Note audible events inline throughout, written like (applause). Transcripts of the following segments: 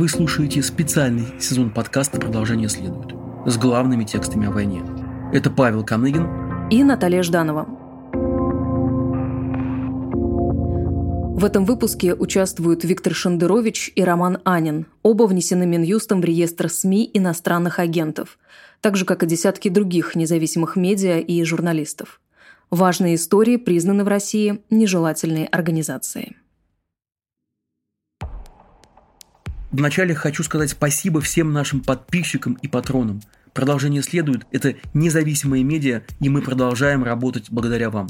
Вы слушаете специальный сезон подкаста «Продолжение следует» с главными текстами о войне. Это Павел Каныгин и Наталья Жданова. В этом выпуске участвуют Виктор Шендерович и Роман Анин. Оба внесены Минюстом в реестр СМИ иностранных агентов, так же, как и десятки других независимых медиа и журналистов. Важные истории признаны в России нежелательной организацией. Вначале хочу сказать спасибо всем нашим подписчикам и патронам. Продолжение следует. Это независимые медиа, и мы продолжаем работать благодаря вам.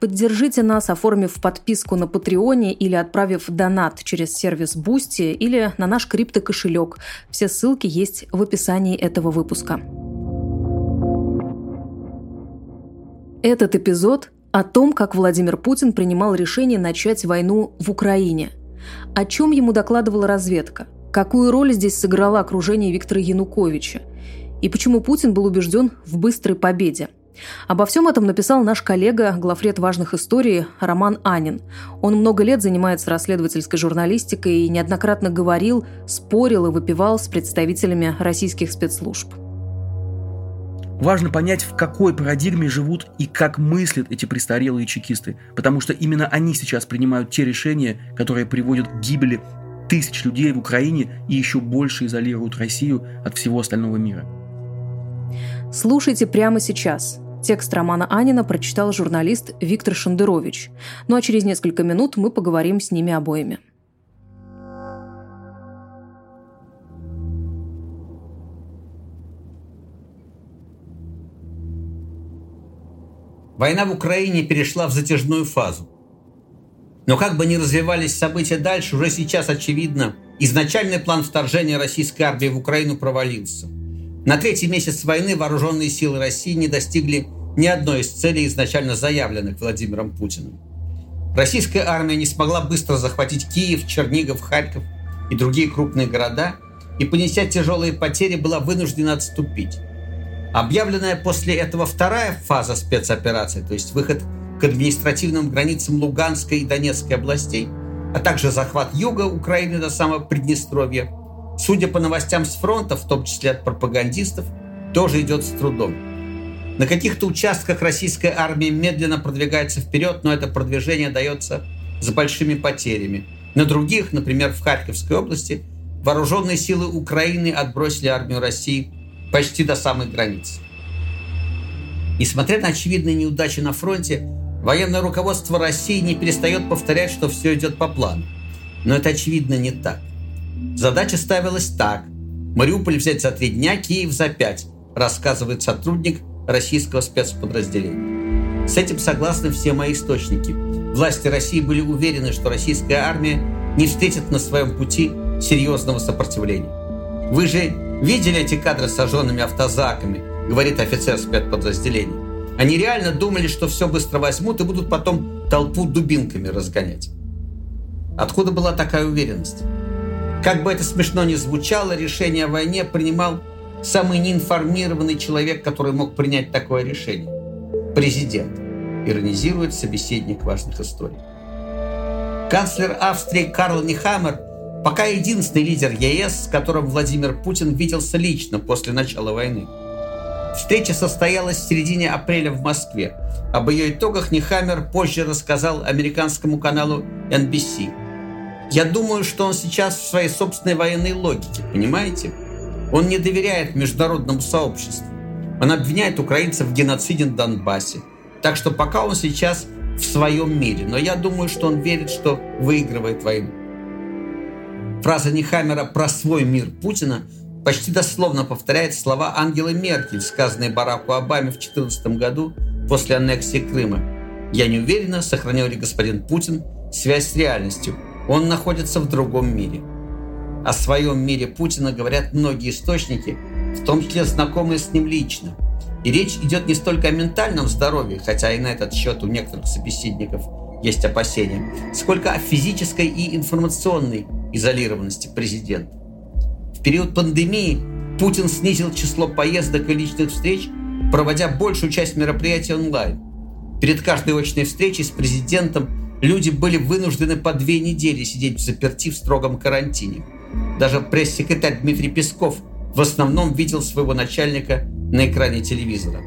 Поддержите нас, оформив подписку на Патреоне или отправив донат через сервис Boosty или на наш криптокошелек. Все ссылки есть в описании этого выпуска. Этот эпизод о том, как Владимир Путин принимал решение начать войну в Украине – о чем ему докладывала разведка? Какую роль здесь сыграло окружение Виктора Януковича? И почему Путин был убежден в быстрой победе? Обо всем этом написал наш коллега, главред важных историй Роман Анин. Он много лет занимается расследовательской журналистикой и неоднократно говорил, спорил и выпивал с представителями российских спецслужб. Важно понять, в какой парадигме живут и как мыслят эти престарелые чекисты, потому что именно они сейчас принимают те решения, которые приводят к гибели тысяч людей в Украине и еще больше изолируют Россию от всего остального мира. Слушайте прямо сейчас. Текст романа Анина прочитал журналист Виктор Шендерович. Ну а через несколько минут мы поговорим с ними обоими. Война в Украине перешла в затяжную фазу. Но как бы ни развивались события дальше, уже сейчас очевидно, изначальный план вторжения российской армии в Украину провалился. На третий месяц войны вооруженные силы России не достигли ни одной из целей, изначально заявленных Владимиром Путиным. Российская армия не смогла быстро захватить Киев, Чернигов, Харьков и другие крупные города, и, понеся тяжелые потери, была вынуждена отступить. Объявленная после этого вторая фаза спецоперации, то есть выход к административным границам Луганской и Донецкой областей, а также захват юга Украины до самого Приднестровья, судя по новостям с фронта, в том числе от пропагандистов, тоже идет с трудом. На каких-то участках российская армия медленно продвигается вперед, но это продвижение дается с большими потерями. На других, например, в Харьковской области, вооруженные силы Украины отбросили армию России почти до самых границ. Несмотря на очевидные неудачи на фронте, военное руководство России не перестает повторять, что все идет по плану. Но это очевидно не так. Задача ставилась так. Мариуполь взять за три дня, Киев за пять, рассказывает сотрудник российского спецподразделения. С этим согласны все мои источники. Власти России были уверены, что российская армия не встретит на своем пути серьезного сопротивления. Вы же Видели эти кадры с сожженными автозаками, говорит офицер спецподразделения. Они реально думали, что все быстро возьмут и будут потом толпу дубинками разгонять. Откуда была такая уверенность? Как бы это смешно ни звучало, решение о войне принимал самый неинформированный человек, который мог принять такое решение. Президент. Иронизирует собеседник важных историй. Канцлер Австрии Карл Нихаммер – Пока единственный лидер ЕС, с которым Владимир Путин виделся лично после начала войны. Встреча состоялась в середине апреля в Москве. Об ее итогах Нихаммер позже рассказал американскому каналу NBC. Я думаю, что он сейчас в своей собственной военной логике, понимаете? Он не доверяет международному сообществу. Он обвиняет украинцев в геноциде на Донбассе. Так что пока он сейчас в своем мире. Но я думаю, что он верит, что выигрывает войну. Фраза Нихаммера про свой мир Путина почти дословно повторяет слова Ангелы Меркель, сказанные Бараку Обаме в 2014 году после аннексии Крыма. «Я не уверена, сохранил ли господин Путин связь с реальностью. Он находится в другом мире». О своем мире Путина говорят многие источники, в том числе знакомые с ним лично. И речь идет не столько о ментальном здоровье, хотя и на этот счет у некоторых собеседников есть опасения, сколько о физической и информационной изолированности президента. В период пандемии Путин снизил число поездок и личных встреч, проводя большую часть мероприятий онлайн. Перед каждой очной встречей с президентом люди были вынуждены по две недели сидеть в заперти в строгом карантине. Даже пресс-секретарь Дмитрий Песков в основном видел своего начальника на экране телевизора.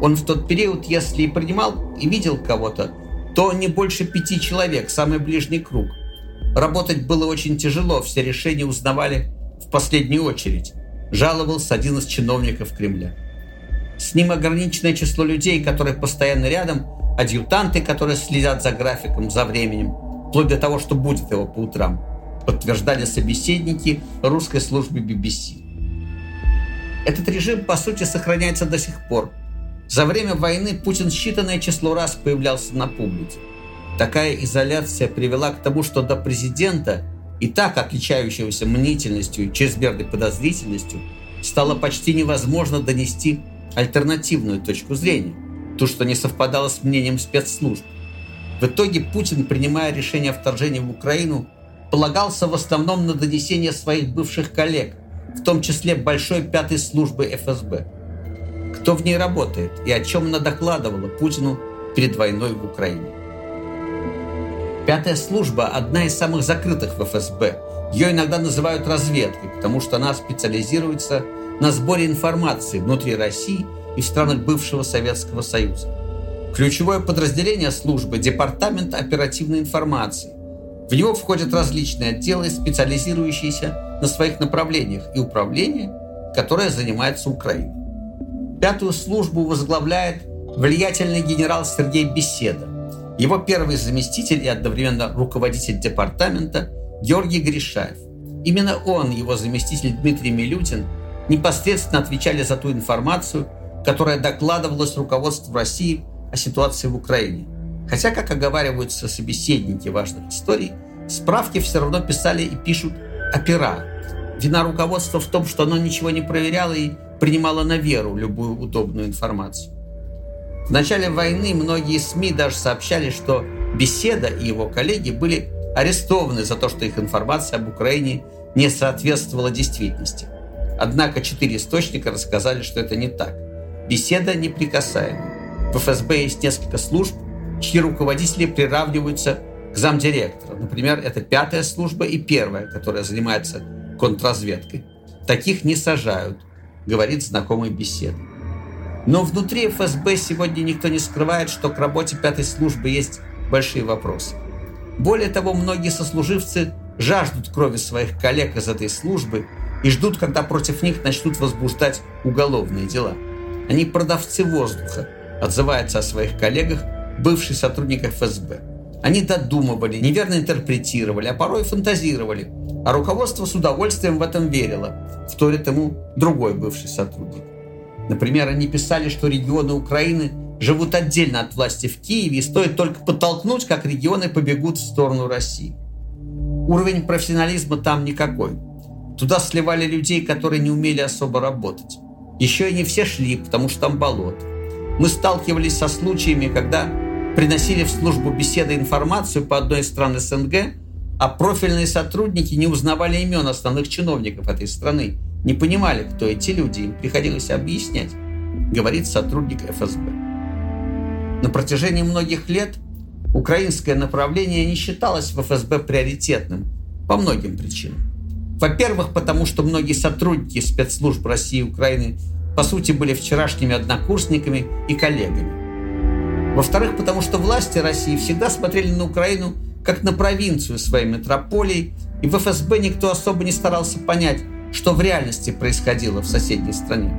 Он в тот период, если и принимал и видел кого-то, то не больше пяти человек, самый ближний круг. Работать было очень тяжело, все решения узнавали в последнюю очередь, жаловался один из чиновников Кремля. С ним ограниченное число людей, которые постоянно рядом, адъютанты, которые следят за графиком, за временем, вплоть до того, что будет его по утрам, подтверждали собеседники русской службы BBC. Этот режим, по сути, сохраняется до сих пор. За время войны Путин считанное число раз появлялся на публике. Такая изоляция привела к тому, что до президента, и так отличающегося мнительностью и чрезмерной подозрительностью, стало почти невозможно донести альтернативную точку зрения, то, что не совпадало с мнением спецслужб. В итоге Путин, принимая решение о вторжении в Украину, полагался в основном на донесение своих бывших коллег, в том числе Большой пятой службы ФСБ. Кто в ней работает и о чем она докладывала Путину перед войной в Украине. Пятая служба – одна из самых закрытых в ФСБ. Ее иногда называют разведкой, потому что она специализируется на сборе информации внутри России и в странах бывшего Советского Союза. Ключевое подразделение службы – Департамент оперативной информации. В него входят различные отделы, специализирующиеся на своих направлениях, и управление, которое занимается Украиной. Пятую службу возглавляет влиятельный генерал Сергей Беседа. Его первый заместитель и одновременно руководитель департамента Георгий Гришаев. Именно он, его заместитель Дмитрий Милютин, непосредственно отвечали за ту информацию, которая докладывалась руководству России о ситуации в Украине. Хотя, как оговариваются собеседники важных историй, справки все равно писали и пишут опера. Вина руководства в том, что оно ничего не проверяло и принимало на веру любую удобную информацию. В начале войны многие СМИ даже сообщали, что Беседа и его коллеги были арестованы за то, что их информация об Украине не соответствовала действительности. Однако четыре источника рассказали, что это не так. Беседа неприкасаема. В ФСБ есть несколько служб, чьи руководители приравниваются к замдиректора. Например, это пятая служба и первая, которая занимается контрразведкой. Таких не сажают, говорит знакомый беседы. Но внутри ФСБ сегодня никто не скрывает, что к работе пятой службы есть большие вопросы. Более того, многие сослуживцы жаждут крови своих коллег из этой службы и ждут, когда против них начнут возбуждать уголовные дела. Они продавцы воздуха, отзываются о своих коллегах бывший сотрудник ФСБ. Они додумывали, неверно интерпретировали, а порой фантазировали. А руководство с удовольствием в этом верило, вторит ему другой бывший сотрудник. Например, они писали, что регионы Украины живут отдельно от власти в Киеве, и стоит только подтолкнуть, как регионы побегут в сторону России. Уровень профессионализма там никакой. Туда сливали людей, которые не умели особо работать. Еще и не все шли, потому что там болото. Мы сталкивались со случаями, когда приносили в службу беседы информацию по одной из стран СНГ, а профильные сотрудники не узнавали имен основных чиновников этой страны, не понимали, кто эти люди, им приходилось объяснять, говорит сотрудник ФСБ. На протяжении многих лет украинское направление не считалось в ФСБ приоритетным по многим причинам. Во-первых, потому что многие сотрудники спецслужб России и Украины по сути были вчерашними однокурсниками и коллегами. Во-вторых, потому что власти России всегда смотрели на Украину как на провинцию своей метрополии, и в ФСБ никто особо не старался понять, что в реальности происходило в соседней стране.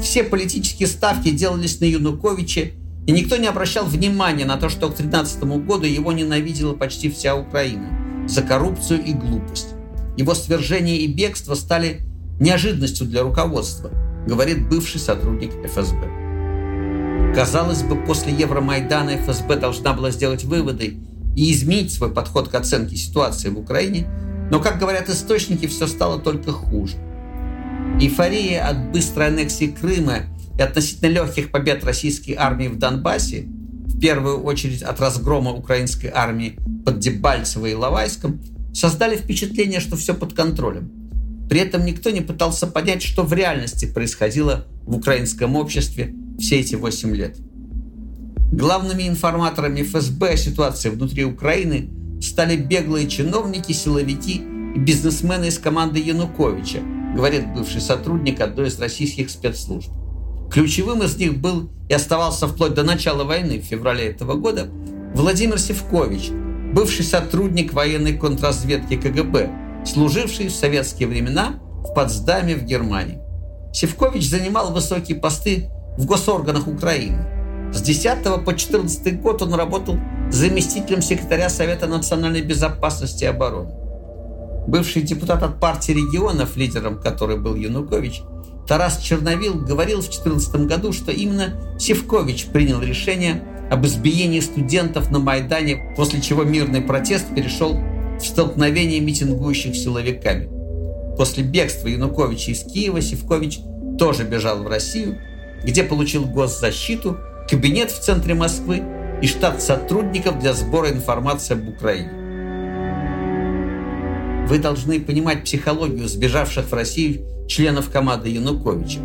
Все политические ставки делались на Януковича, и никто не обращал внимания на то, что к 2013 году его ненавидела почти вся Украина за коррупцию и глупость. Его свержение и бегство стали неожиданностью для руководства, говорит бывший сотрудник ФСБ. Казалось бы, после Евромайдана ФСБ должна была сделать выводы и изменить свой подход к оценке ситуации в Украине, но, как говорят источники, все стало только хуже. Эйфория от быстрой аннексии Крыма и относительно легких побед российской армии в Донбассе, в первую очередь от разгрома украинской армии под Дебальцево и Лавайском, создали впечатление, что все под контролем. При этом никто не пытался понять, что в реальности происходило в украинском обществе все эти восемь лет. Главными информаторами ФСБ о ситуации внутри Украины стали беглые чиновники, силовики и бизнесмены из команды Януковича, говорит бывший сотрудник одной из российских спецслужб. Ключевым из них был и оставался вплоть до начала войны в феврале этого года Владимир Севкович, бывший сотрудник военной контрразведки КГБ, служивший в советские времена в Потсдаме в Германии. Севкович занимал высокие посты в госорганах Украины. С 10 по 14 год он работал заместителем секретаря Совета национальной безопасности и обороны. Бывший депутат от партии регионов, лидером которой был Янукович, Тарас Черновил говорил в 2014 году, что именно Севкович принял решение об избиении студентов на Майдане, после чего мирный протест перешел в столкновение митингующих силовиками. После бегства Януковича из Киева Севкович тоже бежал в Россию, где получил госзащиту, кабинет в центре Москвы и штат сотрудников для сбора информации об Украине. Вы должны понимать психологию сбежавших в Россию членов команды Януковича.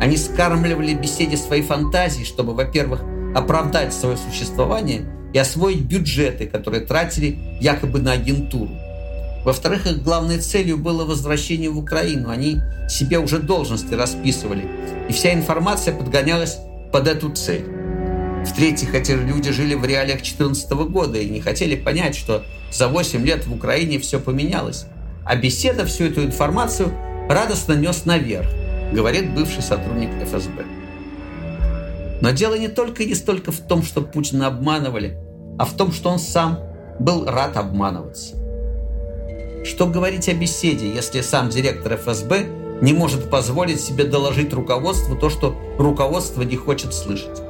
Они скармливали беседе свои фантазии, чтобы, во-первых, оправдать свое существование и освоить бюджеты, которые тратили якобы на агентуру. Во-вторых, их главной целью было возвращение в Украину. Они себе уже должности расписывали, и вся информация подгонялась под эту цель. В-третьих, эти люди жили в реалиях 2014 года и не хотели понять, что за 8 лет в Украине все поменялось. А беседа всю эту информацию радостно нес наверх, говорит бывший сотрудник ФСБ. Но дело не только и не столько в том, что Путина обманывали, а в том, что он сам был рад обманываться. Что говорить о беседе, если сам директор ФСБ не может позволить себе доложить руководству то, что руководство не хочет слышать?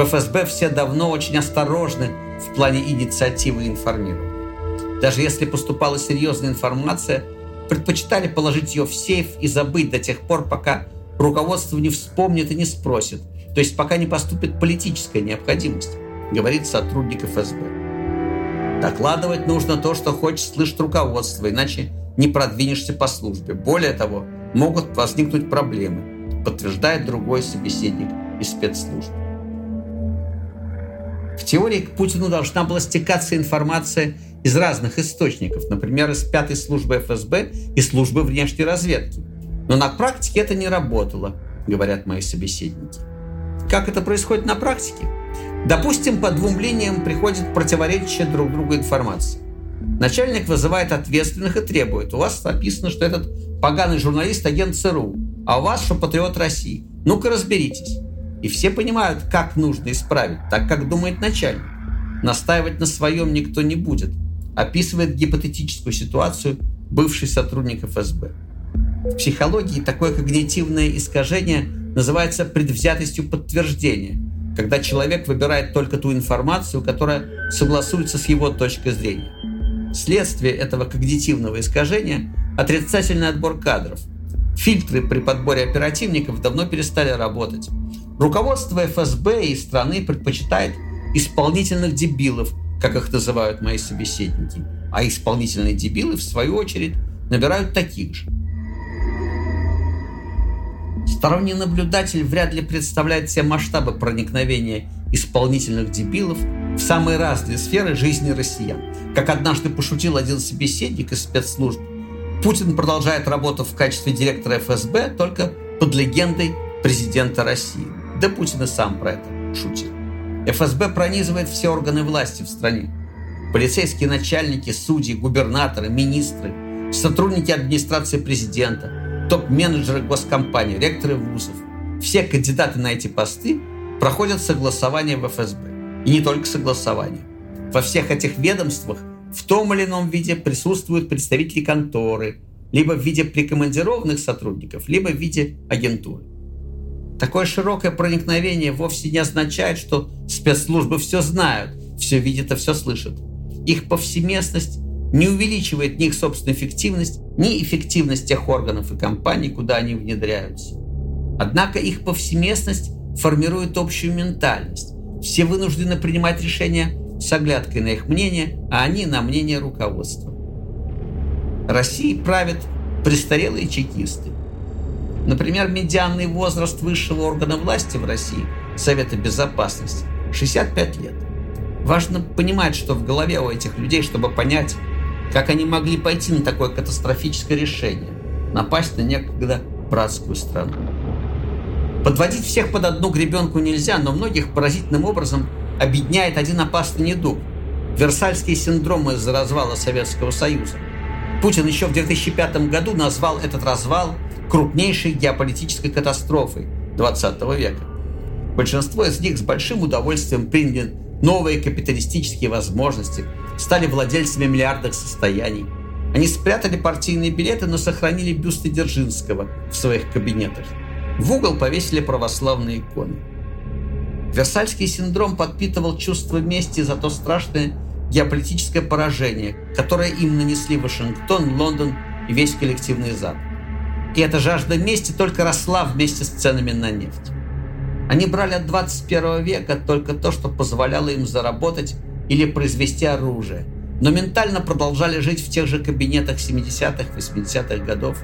В ФСБ все давно очень осторожны в плане инициативы информирования. Даже если поступала серьезная информация, предпочитали положить ее в сейф и забыть до тех пор, пока руководство не вспомнит и не спросит, то есть пока не поступит политическая необходимость, говорит сотрудник ФСБ. Докладывать нужно то, что хочет слышать руководство, иначе не продвинешься по службе. Более того, могут возникнуть проблемы, подтверждает другой собеседник из спецслужб. В теории к Путину должна была стекаться информация из разных источников, например, из пятой службы ФСБ и службы внешней разведки. Но на практике это не работало, говорят мои собеседники. Как это происходит на практике? Допустим, по двум линиям приходит противоречащая друг другу информация. Начальник вызывает ответственных и требует. У вас написано, что этот поганый журналист агент ЦРУ, а у вас, что патриот России. Ну-ка разберитесь. И все понимают, как нужно исправить, так как думает начальник. Настаивать на своем никто не будет. Описывает гипотетическую ситуацию бывший сотрудник ФСБ. В психологии такое когнитивное искажение называется предвзятостью подтверждения, когда человек выбирает только ту информацию, которая согласуется с его точкой зрения. Следствие этого когнитивного искажения – отрицательный отбор кадров. Фильтры при подборе оперативников давно перестали работать. Руководство ФСБ и страны предпочитает исполнительных дебилов, как их называют мои собеседники. А исполнительные дебилы, в свою очередь, набирают таких же. Сторонний наблюдатель вряд ли представляет все масштабы проникновения исполнительных дебилов в самые разные сферы жизни россиян. Как однажды пошутил один собеседник из спецслужб, Путин продолжает работу в качестве директора ФСБ только под легендой президента России. Да Путин и сам про это шутил. ФСБ пронизывает все органы власти в стране. Полицейские начальники, судьи, губернаторы, министры, сотрудники администрации президента, топ-менеджеры госкомпаний, ректоры вузов. Все кандидаты на эти посты проходят согласование в ФСБ. И не только согласование. Во всех этих ведомствах в том или ином виде присутствуют представители конторы, либо в виде прикомандированных сотрудников, либо в виде агентуры. Такое широкое проникновение вовсе не означает, что спецслужбы все знают, все видят и все слышат. Их повсеместность не увеличивает ни их собственную эффективность, ни эффективность тех органов и компаний, куда они внедряются. Однако их повсеместность формирует общую ментальность. Все вынуждены принимать решения с оглядкой на их мнение, а они на мнение руководства. Россией правят престарелые чекисты. Например, медианный возраст высшего органа власти в России, Совета Безопасности, 65 лет. Важно понимать, что в голове у этих людей, чтобы понять, как они могли пойти на такое катастрофическое решение – напасть на некогда братскую страну. Подводить всех под одну гребенку нельзя, но многих поразительным образом объединяет один опасный недуг – Версальский синдром из-за развала Советского Союза. Путин еще в 2005 году назвал этот развал крупнейшей геополитической катастрофой 20 века. Большинство из них с большим удовольствием приняли новые капиталистические возможности, стали владельцами миллиардных состояний. Они спрятали партийные билеты, но сохранили бюсты Дзержинского в своих кабинетах. В угол повесили православные иконы. Версальский синдром подпитывал чувство мести за то страшное геополитическое поражение, которое им нанесли Вашингтон, Лондон и весь коллективный Запад. И эта жажда мести только росла вместе с ценами на нефть. Они брали от 21 века только то, что позволяло им заработать или произвести оружие, но ментально продолжали жить в тех же кабинетах 70-х, 80-х годов,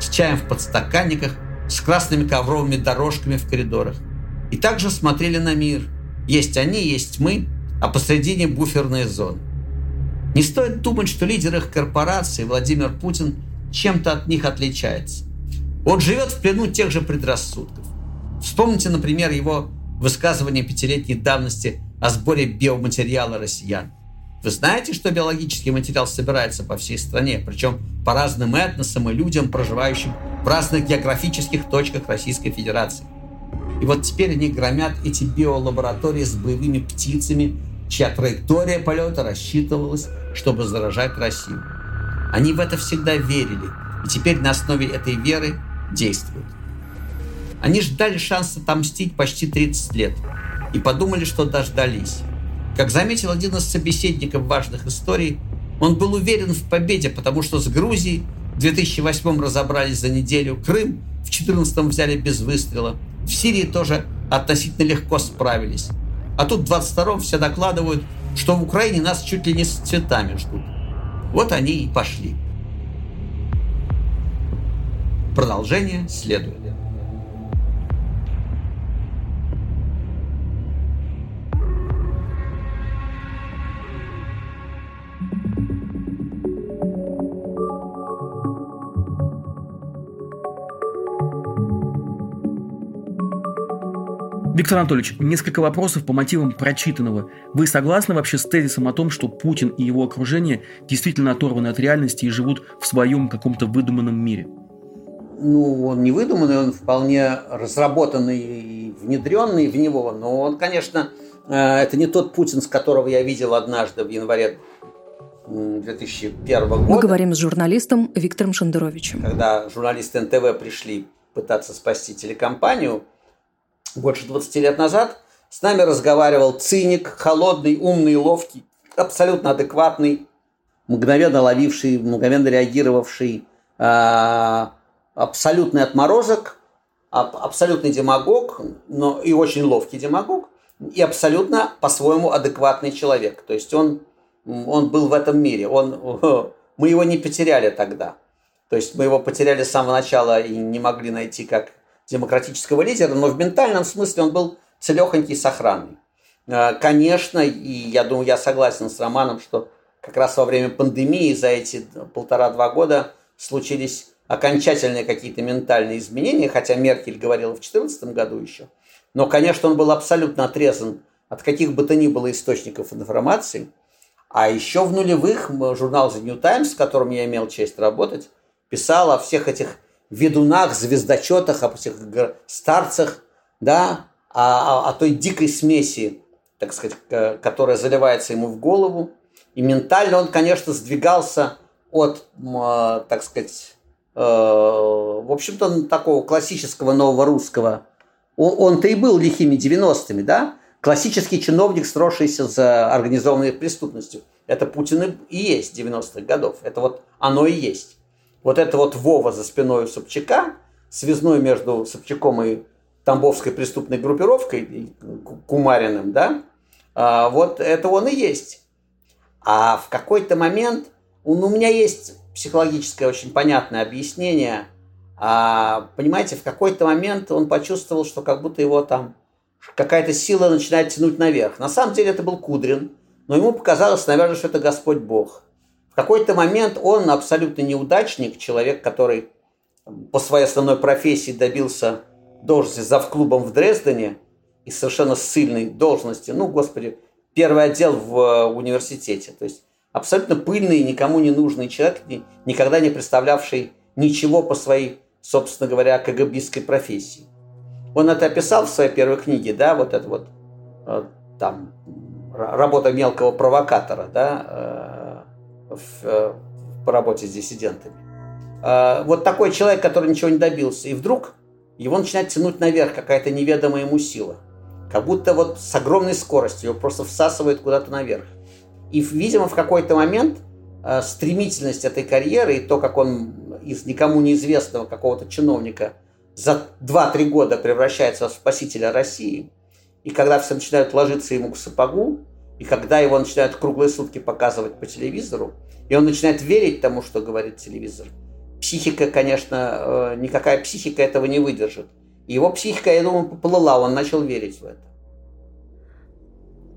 с чаем в подстаканниках, с красными ковровыми дорожками в коридорах. И также смотрели на мир. Есть они, есть мы, а посредине буферная зона. Не стоит думать, что лидер их корпорации, Владимир Путин, чем-то от них отличается. Он живет в плену тех же предрассудков. Вспомните, например, его высказывание пятилетней давности о сборе биоматериала россиян. Вы знаете, что биологический материал собирается по всей стране, причем по разным этносам и людям, проживающим в разных географических точках Российской Федерации. И вот теперь они громят эти биолаборатории с боевыми птицами, чья траектория полета рассчитывалась, чтобы заражать Россию. Они в это всегда верили, и теперь на основе этой веры действуют. Они ждали шанса отомстить почти 30 лет и подумали, что дождались. Как заметил один из собеседников важных историй, он был уверен в победе, потому что с Грузией в 2008 разобрались за неделю, Крым в 2014 взяли без выстрела, в Сирии тоже относительно легко справились. А тут в 22 все докладывают, что в Украине нас чуть ли не с цветами ждут. Вот они и пошли. Продолжение следует. Виктор Анатольевич, несколько вопросов по мотивам прочитанного. Вы согласны вообще с тезисом о том, что Путин и его окружение действительно оторваны от реальности и живут в своем каком-то выдуманном мире? Ну, он не выдуманный, он вполне разработанный и внедренный в него. Но он, конечно, э, это не тот Путин, с которого я видел однажды в январе 2001 года. Мы говорим с журналистом Виктором Шендеровичем. Когда журналисты НТВ пришли пытаться спасти телекомпанию – больше 20 лет назад, с нами разговаривал циник, холодный, умный, ловкий, абсолютно адекватный, мгновенно ловивший, мгновенно реагировавший, э, абсолютный отморозок, аб, абсолютный демагог, но и очень ловкий демагог, и абсолютно по-своему адекватный человек. То есть он, он был в этом мире. Он, (laughs) мы его не потеряли тогда. То есть мы его потеряли с самого начала и не могли найти как демократического лидера, но в ментальном смысле он был целехонький, сохранный. Э, конечно, и я думаю, я согласен с Романом, что как раз во время пандемии за эти полтора-два года случились окончательные какие-то ментальные изменения, хотя Меркель говорила в 2014 году еще. Но, конечно, он был абсолютно отрезан от каких бы то ни было источников информации. А еще в нулевых журнал The New Times, с которым я имел честь работать, писал о всех этих ведунах, звездочетах, о всех старцах, да, о, о, той дикой смеси, так сказать, которая заливается ему в голову. И ментально он, конечно, сдвигался от, так сказать, э, в общем-то, такого классического нового русского. Он-то и был лихими 90-ми, да? Классический чиновник, сросшийся за организованной преступностью. Это Путин и есть 90-х годов. Это вот оно и есть вот это вот Вова за спиной у Собчака, связной между Собчаком и Тамбовской преступной группировкой, Кумариным, да, а, вот это он и есть. А в какой-то момент, ну, у меня есть психологическое очень понятное объяснение, а, понимаете, в какой-то момент он почувствовал, что как будто его там какая-то сила начинает тянуть наверх. На самом деле это был Кудрин, но ему показалось, наверное, что это Господь Бог. В какой-то момент он абсолютно неудачник, человек, который по своей основной профессии добился должности завклубом в Дрездене и совершенно ссыльной должности. Ну, господи, первый отдел в э, университете. То есть абсолютно пыльный, никому не нужный человек, никогда не представлявший ничего по своей, собственно говоря, КГБистской профессии. Он это описал в своей первой книге, да, вот это вот э, там работа мелкого провокатора, да, э, в, по работе с диссидентами. Вот такой человек, который ничего не добился, и вдруг его начинает тянуть наверх какая-то неведомая ему сила. Как будто вот с огромной скоростью его просто всасывает куда-то наверх. И, видимо, в какой-то момент э, стремительность этой карьеры и то, как он из никому неизвестного какого-то чиновника за 2-3 года превращается в спасителя России, и когда все начинают ложиться ему к сапогу, и когда его начинают круглые сутки показывать по телевизору, и он начинает верить тому, что говорит телевизор, психика, конечно, э, никакая психика этого не выдержит. Его психика, я думаю, поплыла, он начал верить в это.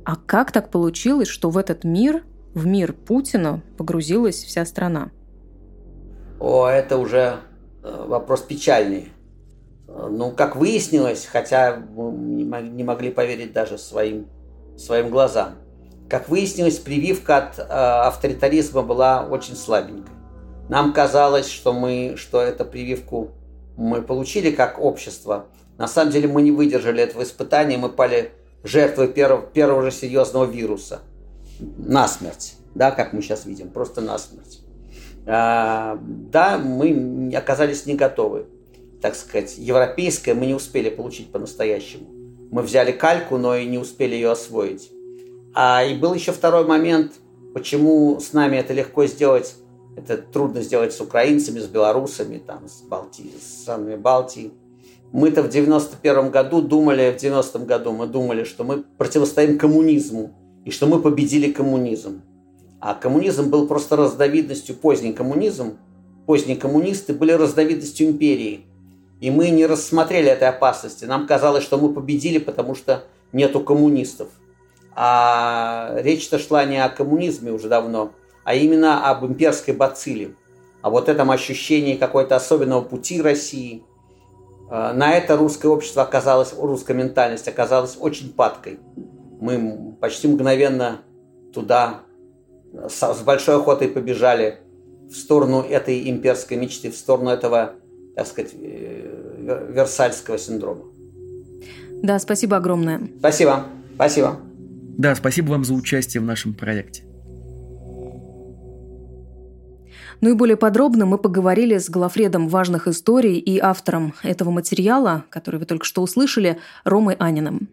А как так получилось, что в этот мир, в мир Путина, погрузилась вся страна? О, это уже э, вопрос печальный. Ну, как выяснилось, хотя мы не могли поверить даже своим, своим глазам, как выяснилось, прививка от э, авторитаризма была очень слабенькой. Нам казалось, что мы, что эту прививку мы получили как общество. На самом деле мы не выдержали этого испытания, мы пали жертвой первого, первого же серьезного вируса. Насмерть, да, как мы сейчас видим, просто насмерть. А, да, мы оказались не готовы. Так сказать, европейское мы не успели получить по-настоящему. Мы взяли кальку, но и не успели ее освоить. А и был еще второй момент, почему с нами это легко сделать это трудно сделать с украинцами, с белорусами, там, с, Балтии, с странами Балтии. Мы-то в 91 году думали, в 90 году мы думали, что мы противостоим коммунизму и что мы победили коммунизм. А коммунизм был просто разновидностью, поздний коммунизм, поздние коммунисты были разновидностью империи. И мы не рассмотрели этой опасности. Нам казалось, что мы победили, потому что нету коммунистов. А речь-то шла не о коммунизме уже давно, а именно об имперской бацилле, о вот этом ощущении какой-то особенного пути России. Э, на это русское общество оказалось, русская ментальность оказалась очень падкой. Мы почти мгновенно туда с большой охотой побежали в сторону этой имперской мечты, в сторону этого, так сказать, э, Версальского синдрома. Да, спасибо огромное. Спасибо, спасибо. Да, спасибо вам за участие в нашем проекте. Ну и более подробно мы поговорили с главредом важных историй и автором этого материала, который вы только что услышали, Ромой Аниным.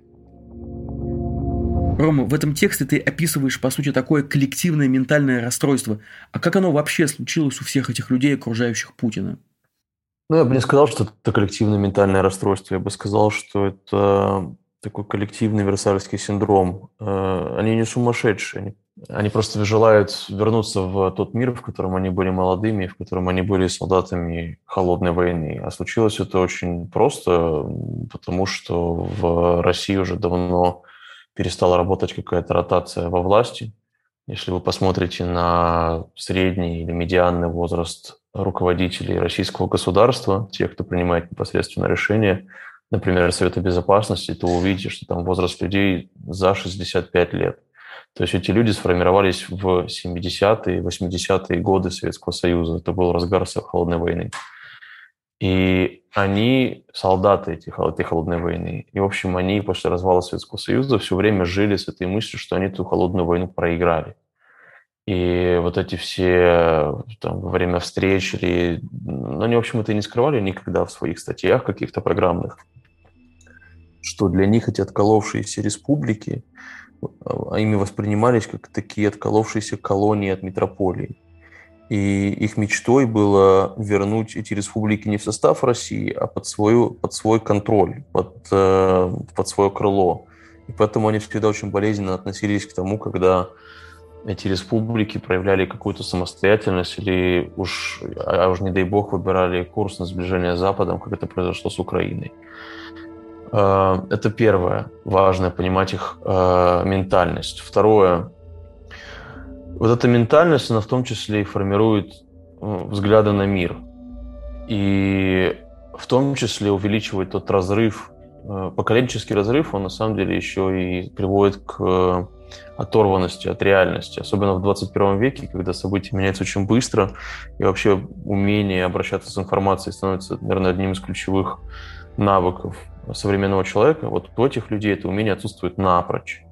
Рома, в этом тексте ты описываешь, по сути, такое коллективное ментальное расстройство. А как оно вообще случилось у всех этих людей, окружающих Путина? Ну, я бы не сказал, что это коллективное ментальное расстройство. Я бы сказал, что это такой коллективный версальский синдром. Э, они не сумасшедшие, они они просто желают вернуться в тот мир, в котором они были молодыми, в котором они были солдатами холодной войны. А случилось это очень просто, потому что в России уже давно перестала работать какая-то ротация во власти. Если вы посмотрите на средний или медианный возраст руководителей российского государства, тех, кто принимает непосредственно решения, например, Совета Безопасности, то увидите, что там возраст людей за 65 лет. То есть эти люди сформировались в 70-е, 80-е годы Советского Союза. Это был разгар холодной войны. И они солдаты этой, этой холодной войны. И, в общем, они после развала Советского Союза все время жили с этой мыслью, что они эту холодную войну проиграли. И вот эти все там, во время встреч, или, ну, они, в общем, это не скрывали никогда в своих статьях каких-то программных, что для них эти отколовшиеся республики – а ими воспринимались как такие отколовшиеся колонии от метрополии. И их мечтой было вернуть эти республики не в состав России, а под, свою, под свой контроль, под, э, под свое крыло. И поэтому они всегда очень болезненно относились к тому, когда эти республики проявляли какую-то самостоятельность или уж, а уж не дай бог, выбирали курс на сближение с Западом, как это произошло с Украиной. Э, это первое, важное понимать их э, ментальность. Второе, вот эта ментальность, она в том числе и формирует взгляды на мир. И в том числе увеличивает тот разрыв, поколенческий разрыв, он на самом деле еще и приводит к оторванности от реальности, особенно в 21 веке, когда события меняются очень быстро, и вообще умение обращаться с информацией становится, наверное, одним из ключевых навыков современного человека. Вот у этих людей это умение отсутствует напрочь.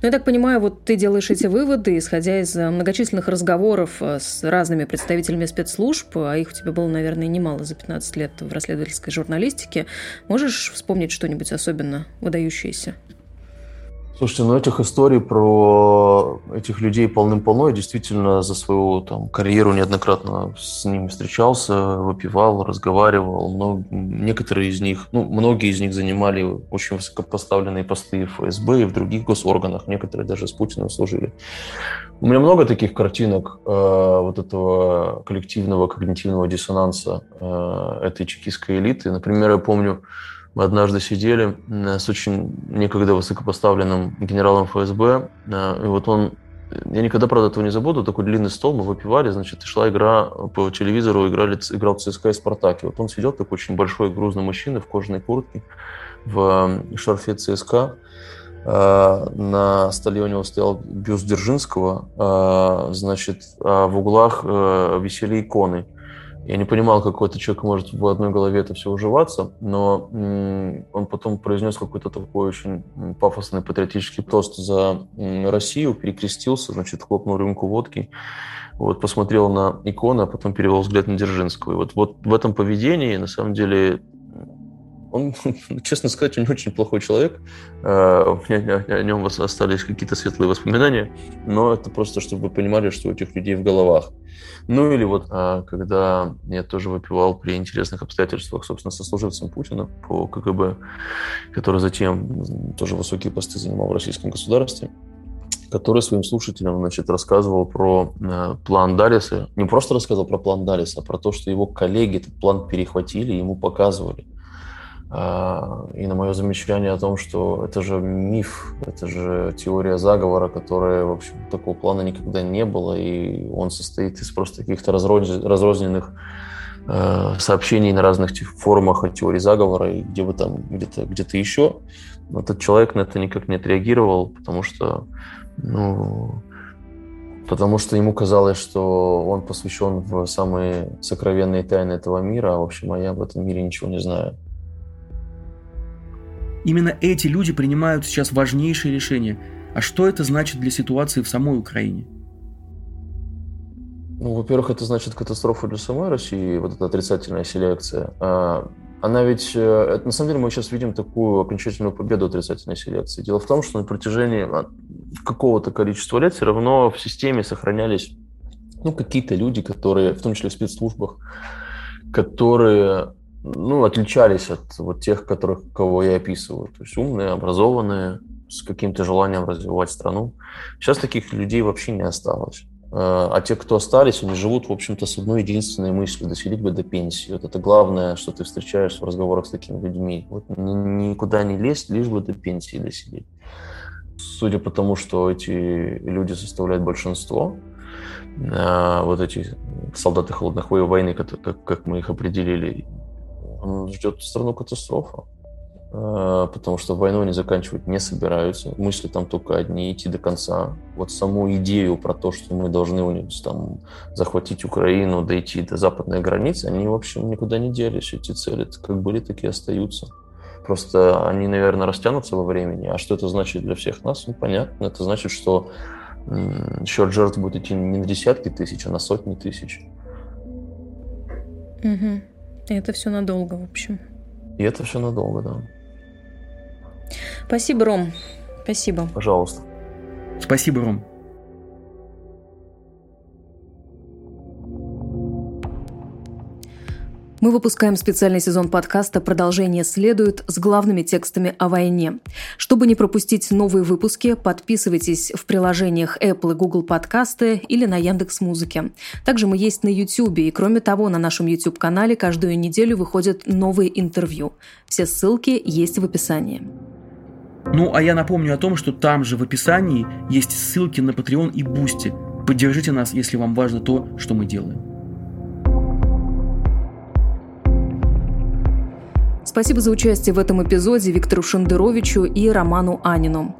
Ну, я так понимаю, вот ты делаешь эти выводы, исходя из э, многочисленных разговоров э, с разными представителями спецслужб, а их у тебя было, наверное, немало за 15 лет в расследовательской журналистике. Можешь вспомнить что-нибудь особенно выдающееся? Слушайте, ну этих историй про этих людей полным-полно. Я действительно за свою там, карьеру неоднократно с ними встречался, выпивал, разговаривал. Но некоторые из них, ну, многие из них занимали очень высокопоставленные посты в ФСБ и в других госорганах. Некоторые даже с Путиным служили. У меня много таких картинок э, вот этого коллективного когнитивного диссонанса э, этой чекистской элиты. Например, я помню, мы однажды сидели с очень некогда высокопоставленным генералом ФСБ, и вот он я никогда, правда, этого не забуду. Такой длинный стол, мы выпивали, значит, шла игра по телевизору, играли, играл ЦСКА и Спартак. И вот он сидел, такой очень большой, грузный мужчина в кожаной куртке, в шарфе ЦСКА. На столе у него стоял бюст Дзержинского, значит, а в углах э, висели иконы – я не понимал, как какой-то человек может в одной голове это все уживаться, но он потом произнес какой-то такой очень пафосный патриотический тост за Россию, перекрестился, значит, хлопнул рюмку водки, вот, посмотрел на икону, а потом перевел взгляд на Дзержинского. И вот, вот в этом поведении, на самом деле, он, (laughs) честно сказать, он очень плохой человек. Э, у меня о нем остались какие-то светлые воспоминания, но это просто, чтобы вы понимали, что у этих людей в головах. Ну или вот, а, когда я тоже выпивал при интересных обстоятельствах, собственно, со служивцем Путина по КГБ, который затем тоже высокие посты занимал в российском государстве, который своим слушателям значит, рассказывал про э, план Далиса. Не просто рассказывал про план Далиса, а про то, что его коллеги этот план перехватили и ему показывали. А, и на мое замечание о том, что это же миф, это же теория заговора, которая, в общем, такого плана никогда не было, и он состоит из просто каких-то разрозненных э, сообщений на разных форумах о теории заговора, и где бы там, где-то где еще. Но этот человек на это никак не отреагировал, потому что, ну, потому что ему казалось, что он посвящен в самые сокровенные тайны этого мира, а, в общем, а я об этом мире ничего не знаю. Именно эти люди принимают сейчас важнейшие решения. А что это значит для ситуации в самой Украине? Ну, во-первых, это значит катастрофа для самой России, вот эта отрицательная селекция. А, она ведь, э, на самом деле, мы сейчас видим такую окончательную победу отрицательной селекции. Дело в том, что на протяжении а, какого-то количества лет все равно в системе сохранялись ну, какие-то люди, которые, в том числе в спецслужбах, которые ну, отличались от вот тех, которых, кого я описываю. То есть умные, образованные, с каким-то желанием развивать страну. Сейчас таких людей вообще не осталось. А, а те, кто остались, они живут, в общем-то, с одной единственной мыслью – доселить бы до пенсии. Вот это главное, что ты встречаешь в разговорах с такими людьми. Вот никуда не лезть, лишь бы до пенсии доселить. Судя по тому, что эти люди составляют большинство, а, вот эти солдаты холодных войны, как мы их определили, ждет страну катастрофа. А, потому что войну они заканчивать не собираются. Мысли там только одни – идти до конца. Вот саму идею про то, что мы должны там, захватить Украину, дойти до западной границы, они, в общем, никуда не делись. Эти цели как были, так и остаются. Просто они, наверное, растянутся во времени. А что это значит для всех нас? Ну, понятно. Это значит, что счет жертв будет идти не на десятки тысяч, а на сотни тысяч. Угу. И это все надолго, в общем. И это все надолго, да. Спасибо, Ром. Спасибо. Пожалуйста. Спасибо, Ром. Мы выпускаем специальный сезон подкаста «Продолжение следует» с главными текстами о войне. Чтобы не пропустить новые выпуски, подписывайтесь в приложениях Apple и Google подкасты или на Яндекс Музыке. Также мы есть на YouTube, и кроме того, на нашем YouTube-канале каждую неделю выходят новые интервью. Все ссылки есть в описании. Ну, а я напомню о том, что там же в описании есть ссылки на Patreon и Boosty. Поддержите нас, если вам важно то, что мы делаем. Спасибо за участие в этом эпизоде Виктору Шендеровичу и Роману Анину.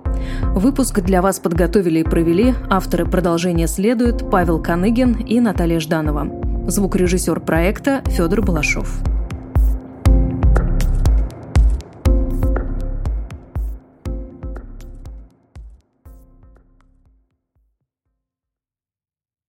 Выпуск для вас подготовили и провели авторы продолжения следуют Павел Каныгин и Наталья Жданова. Звукорежиссер проекта Федор Балашов.